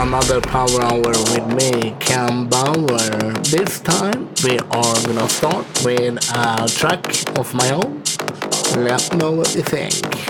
Another Power Hour with me, Ken Bauer. This time we are gonna start with a track of my own. Let me know what you think.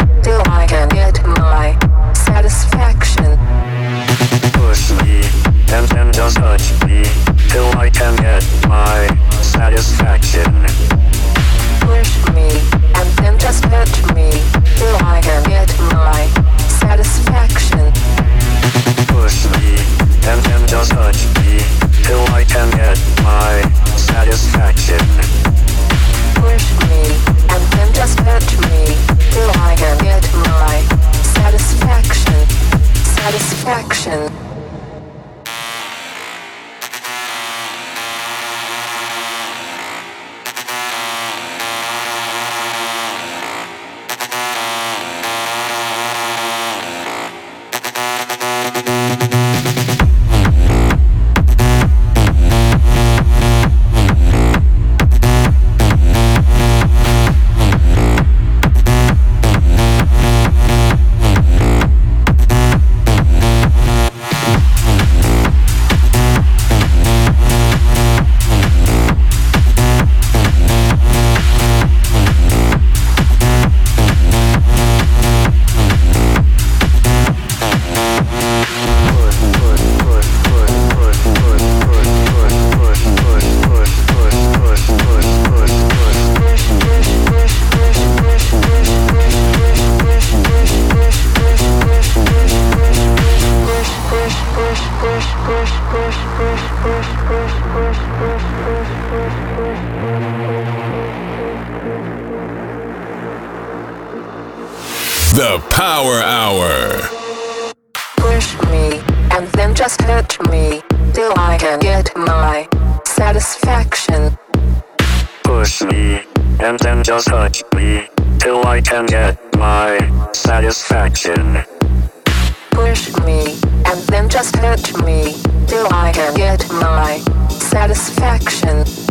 The Power Hour. Push me and then just hurt me till I can get my satisfaction. Push me and then just hurt me till I can get my satisfaction. Push me and then just hurt me till I can get my satisfaction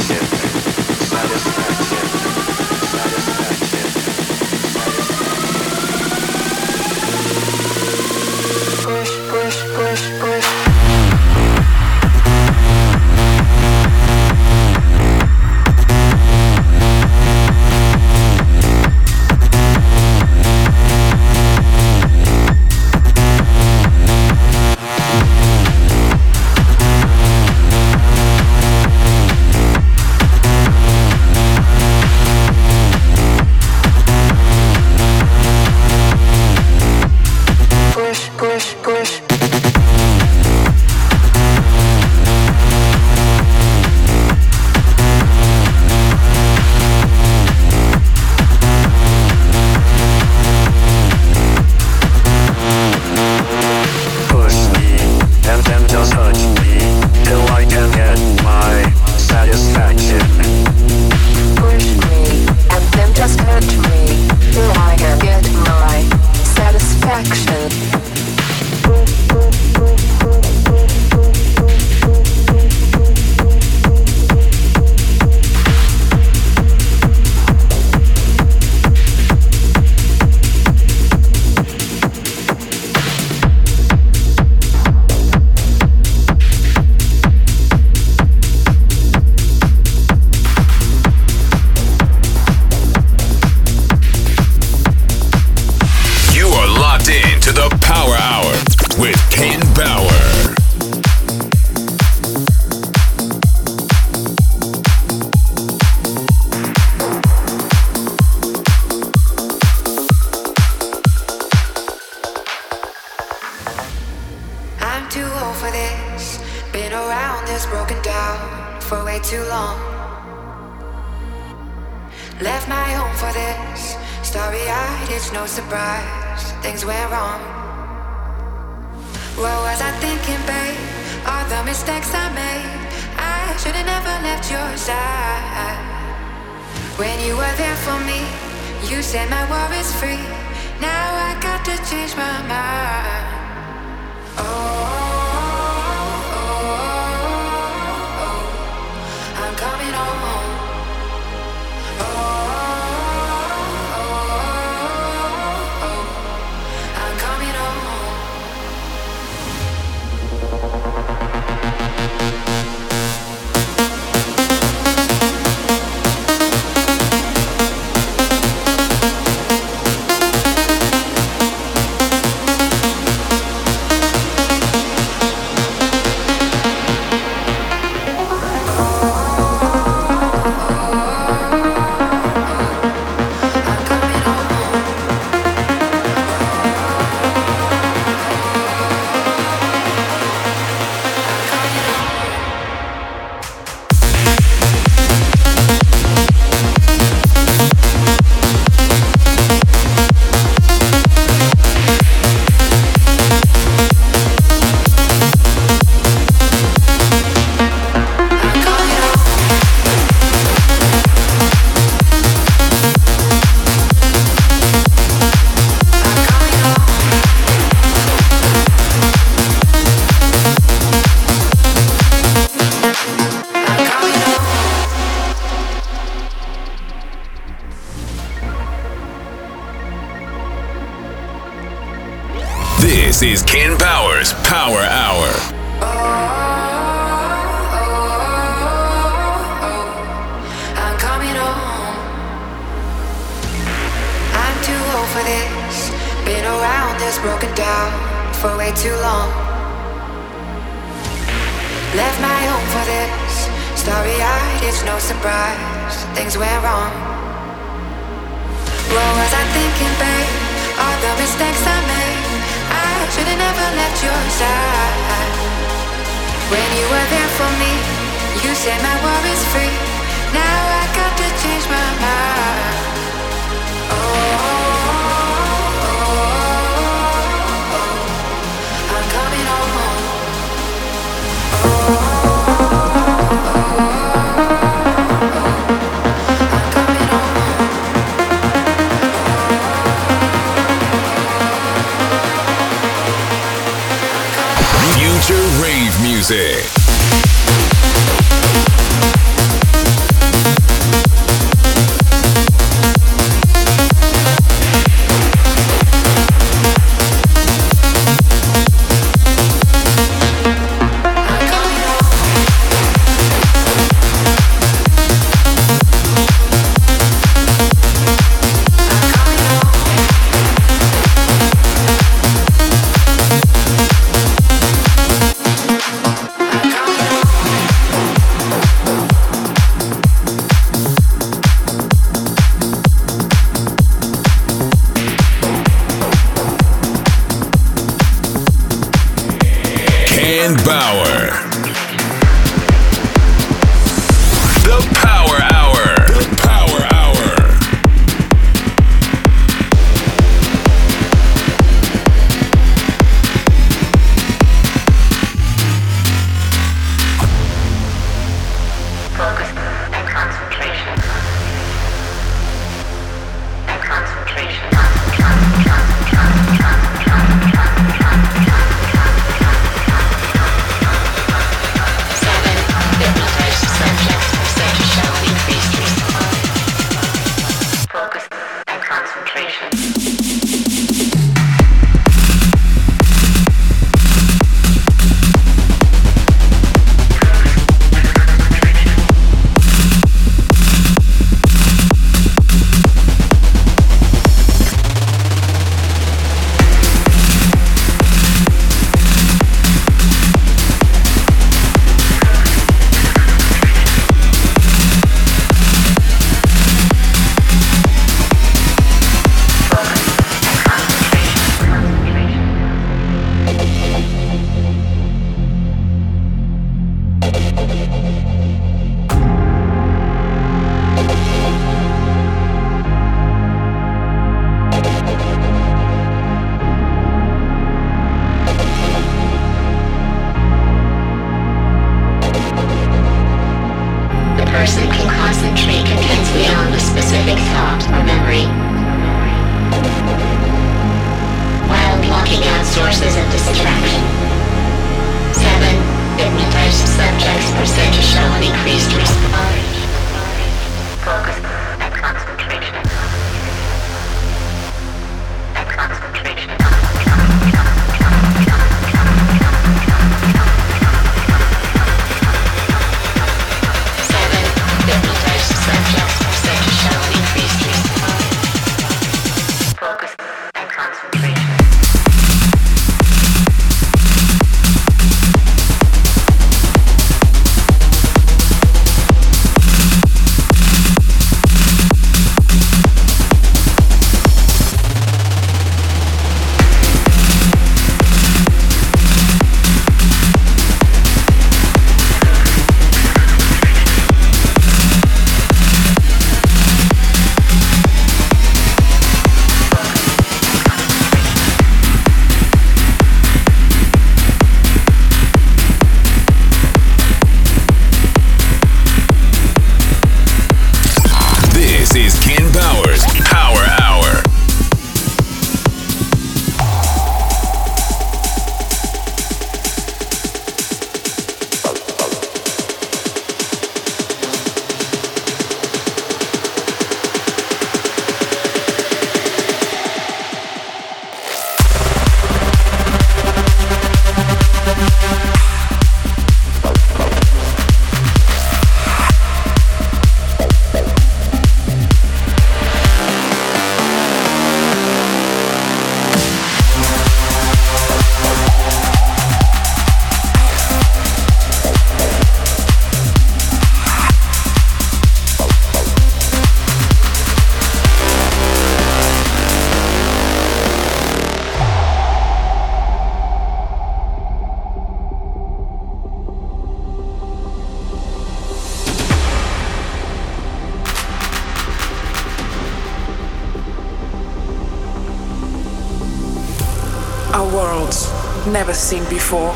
Never seen before.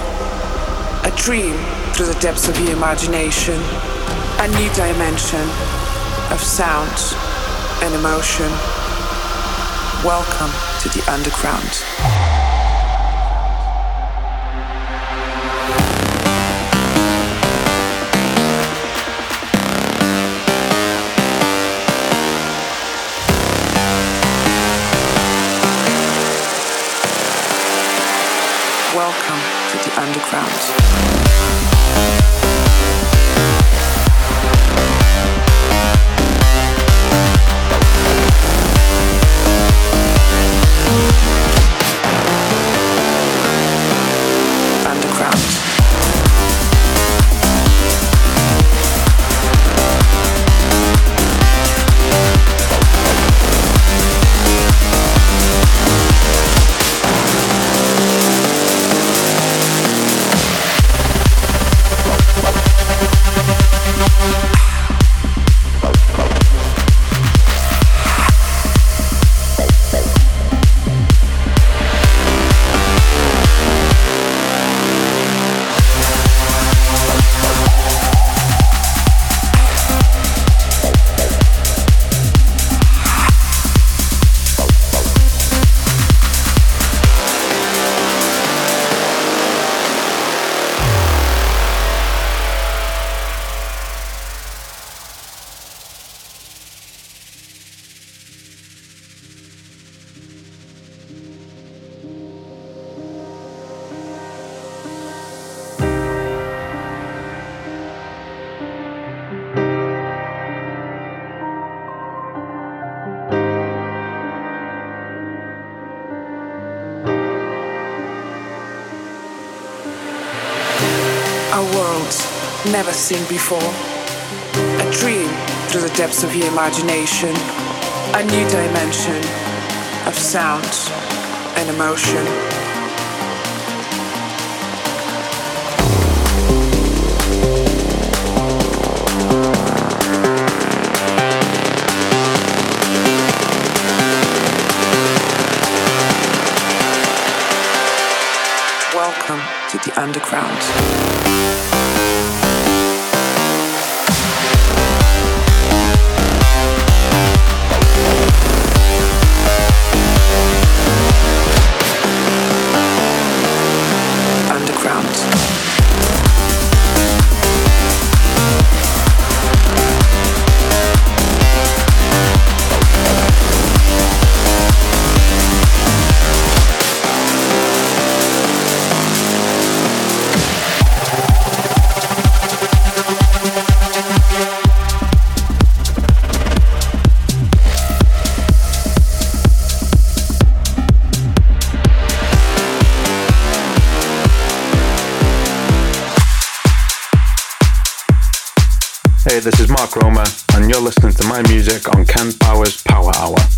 A dream through the depths of your imagination. A new dimension of sound and emotion. Welcome to the underground. Underground. Seen before. A dream through the depths of your imagination. A new dimension of sound and emotion. Welcome to the underground. Mark Roma, and you're listening to my music on Ken Bauer's Power Hour.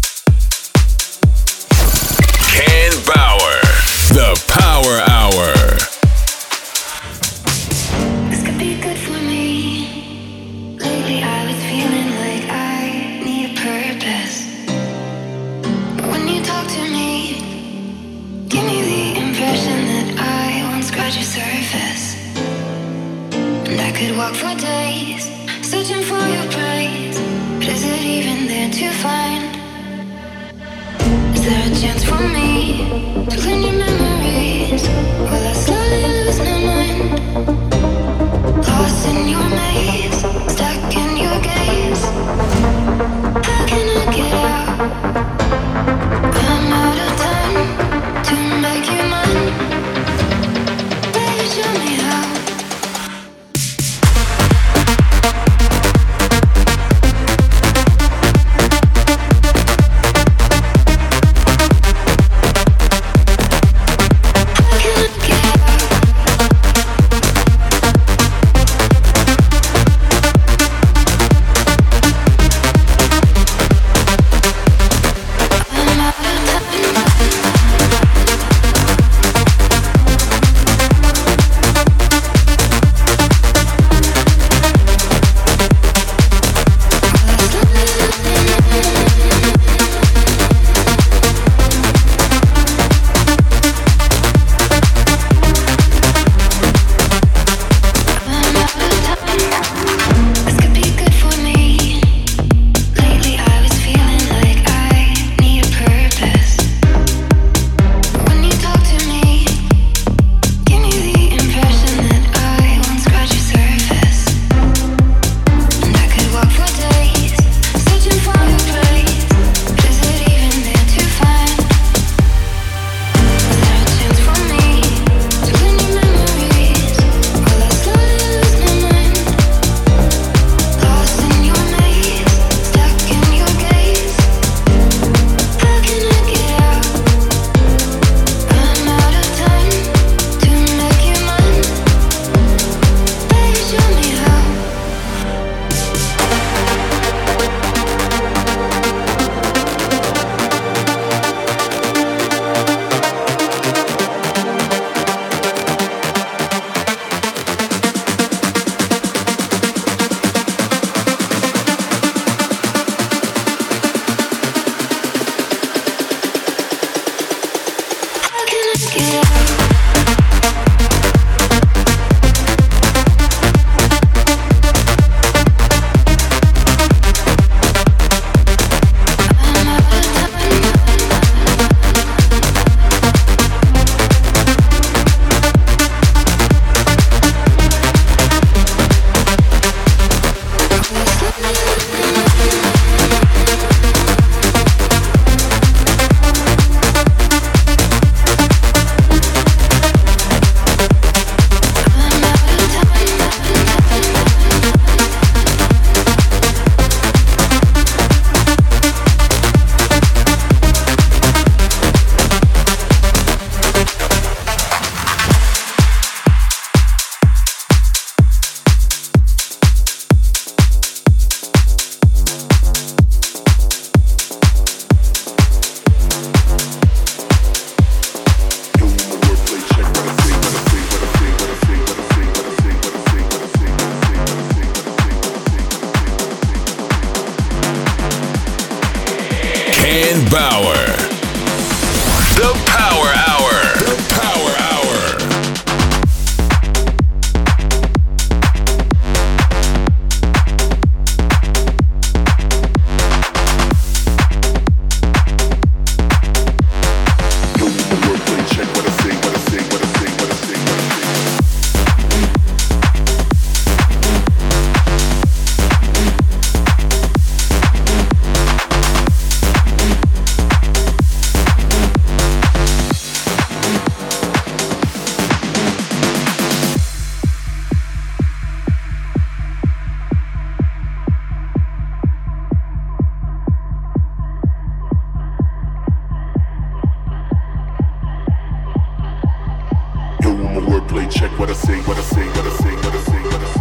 wordplay. Check what I say, what I say, what I say, what I say, what I say.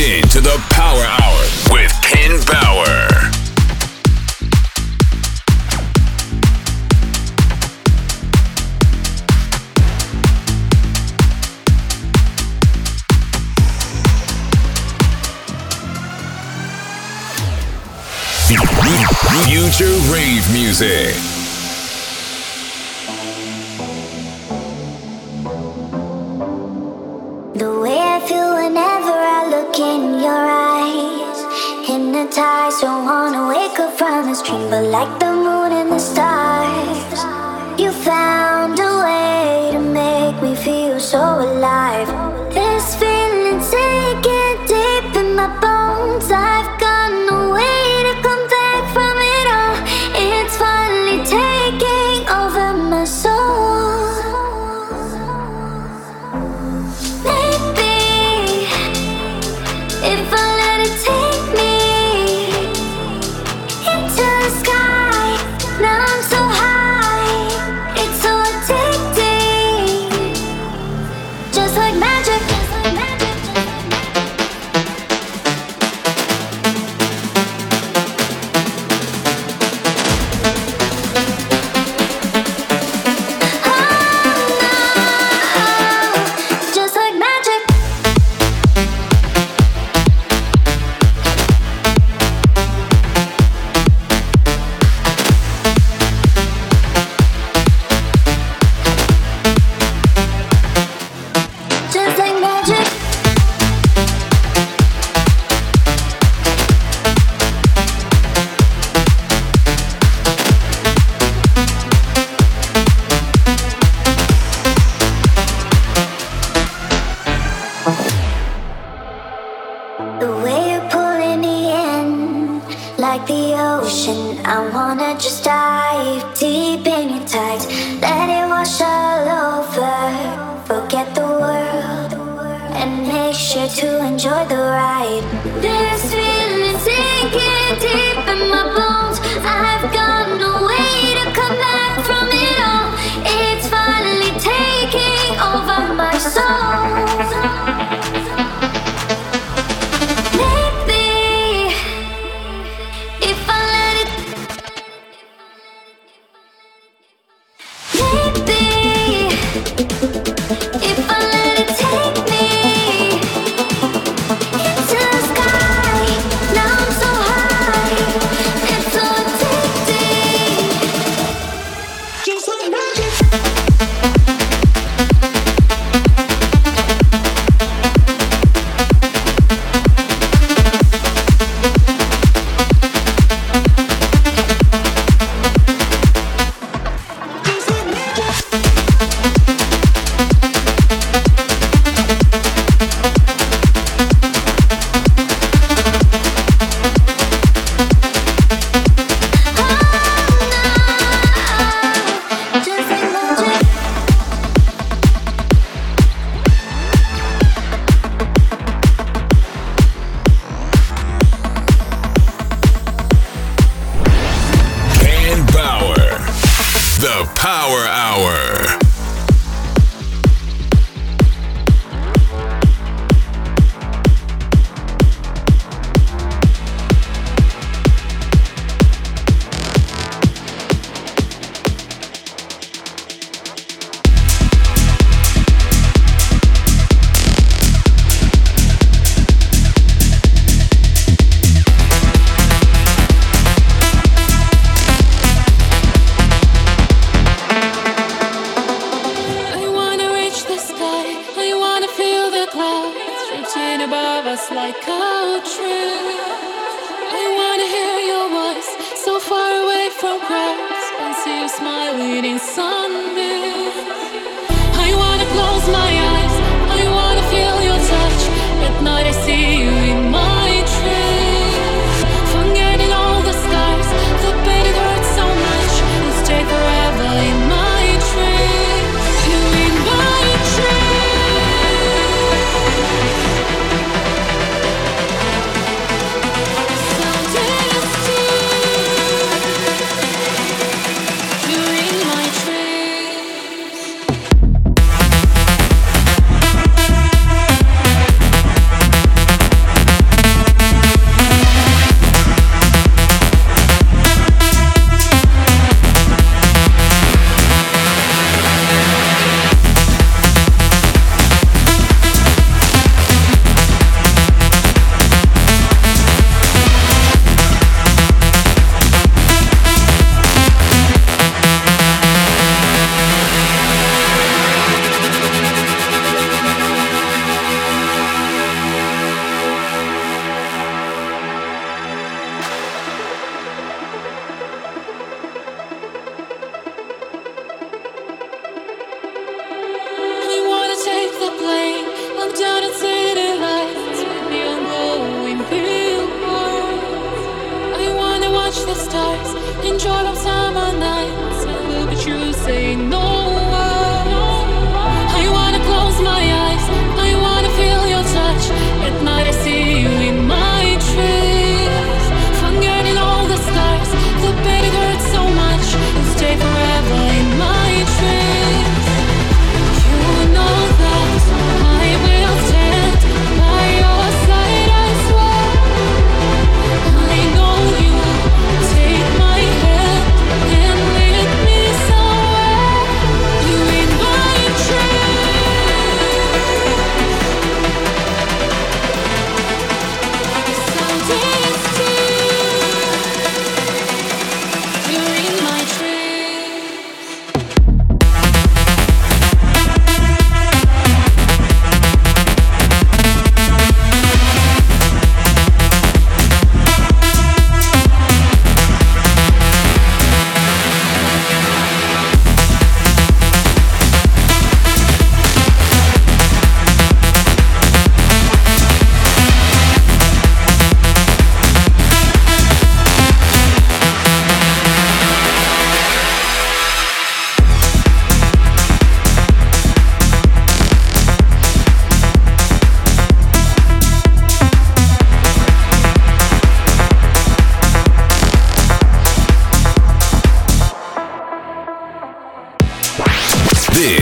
in to the Power Hour with Ken Bauer. Future rave music.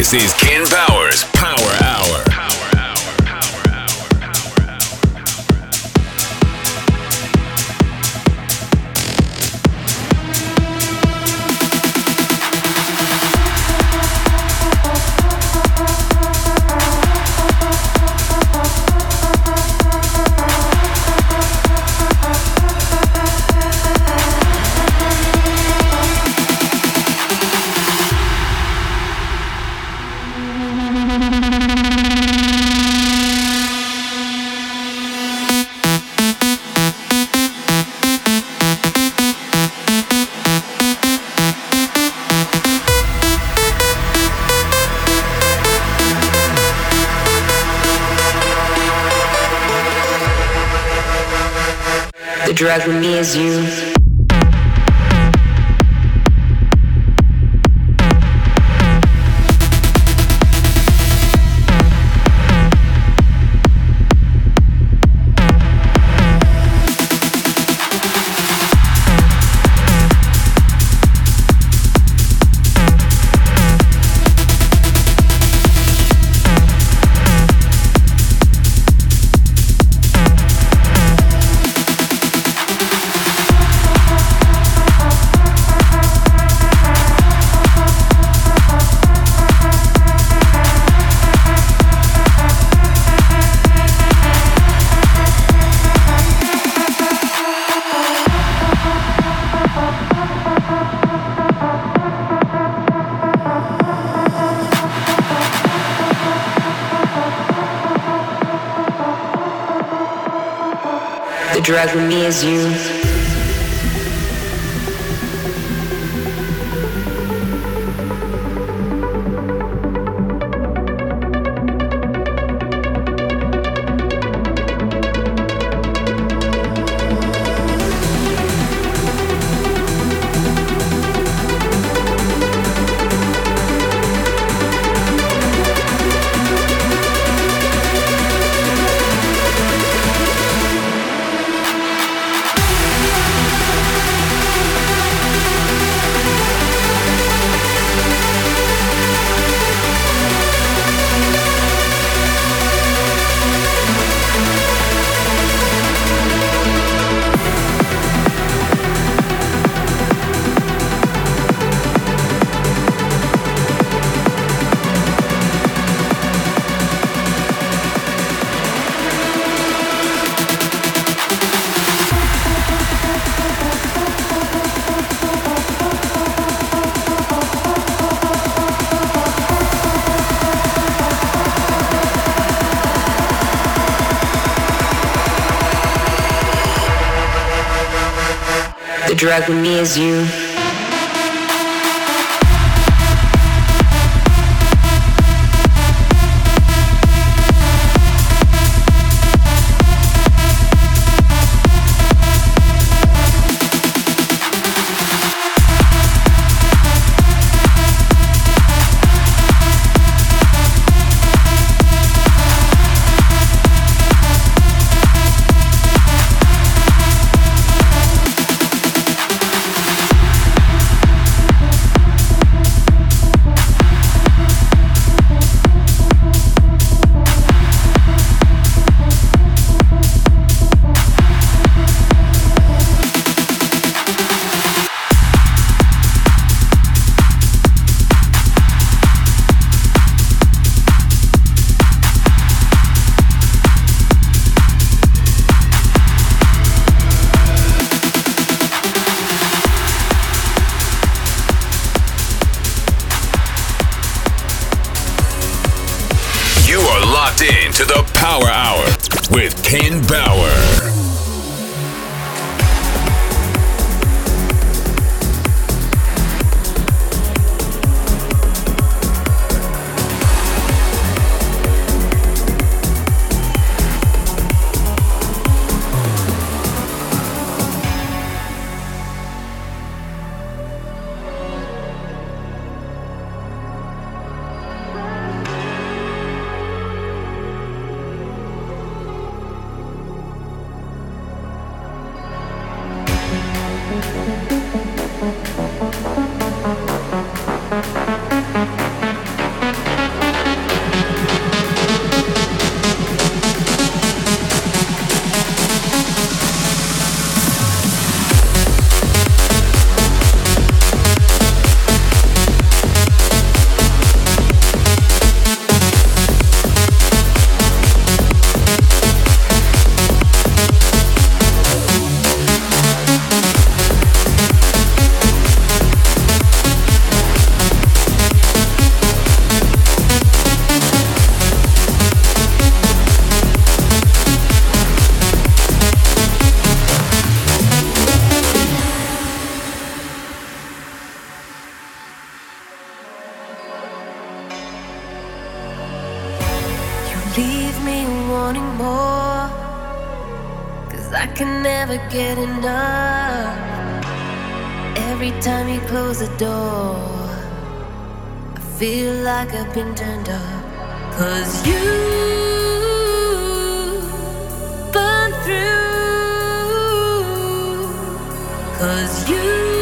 Drug with me as you. as you. Drug me is you. wanting more. Cause I can never get enough. Every time you close the door, I feel like I've been turned up. Cause you burn through. Cause you.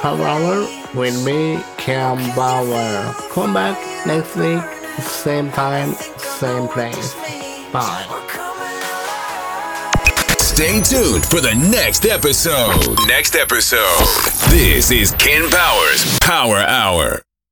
half hour with me, Ken Bauer. Come back next week, same time, same place. Bye. Stay tuned for the next episode. Next episode. This is Ken Bauer's Power Hour.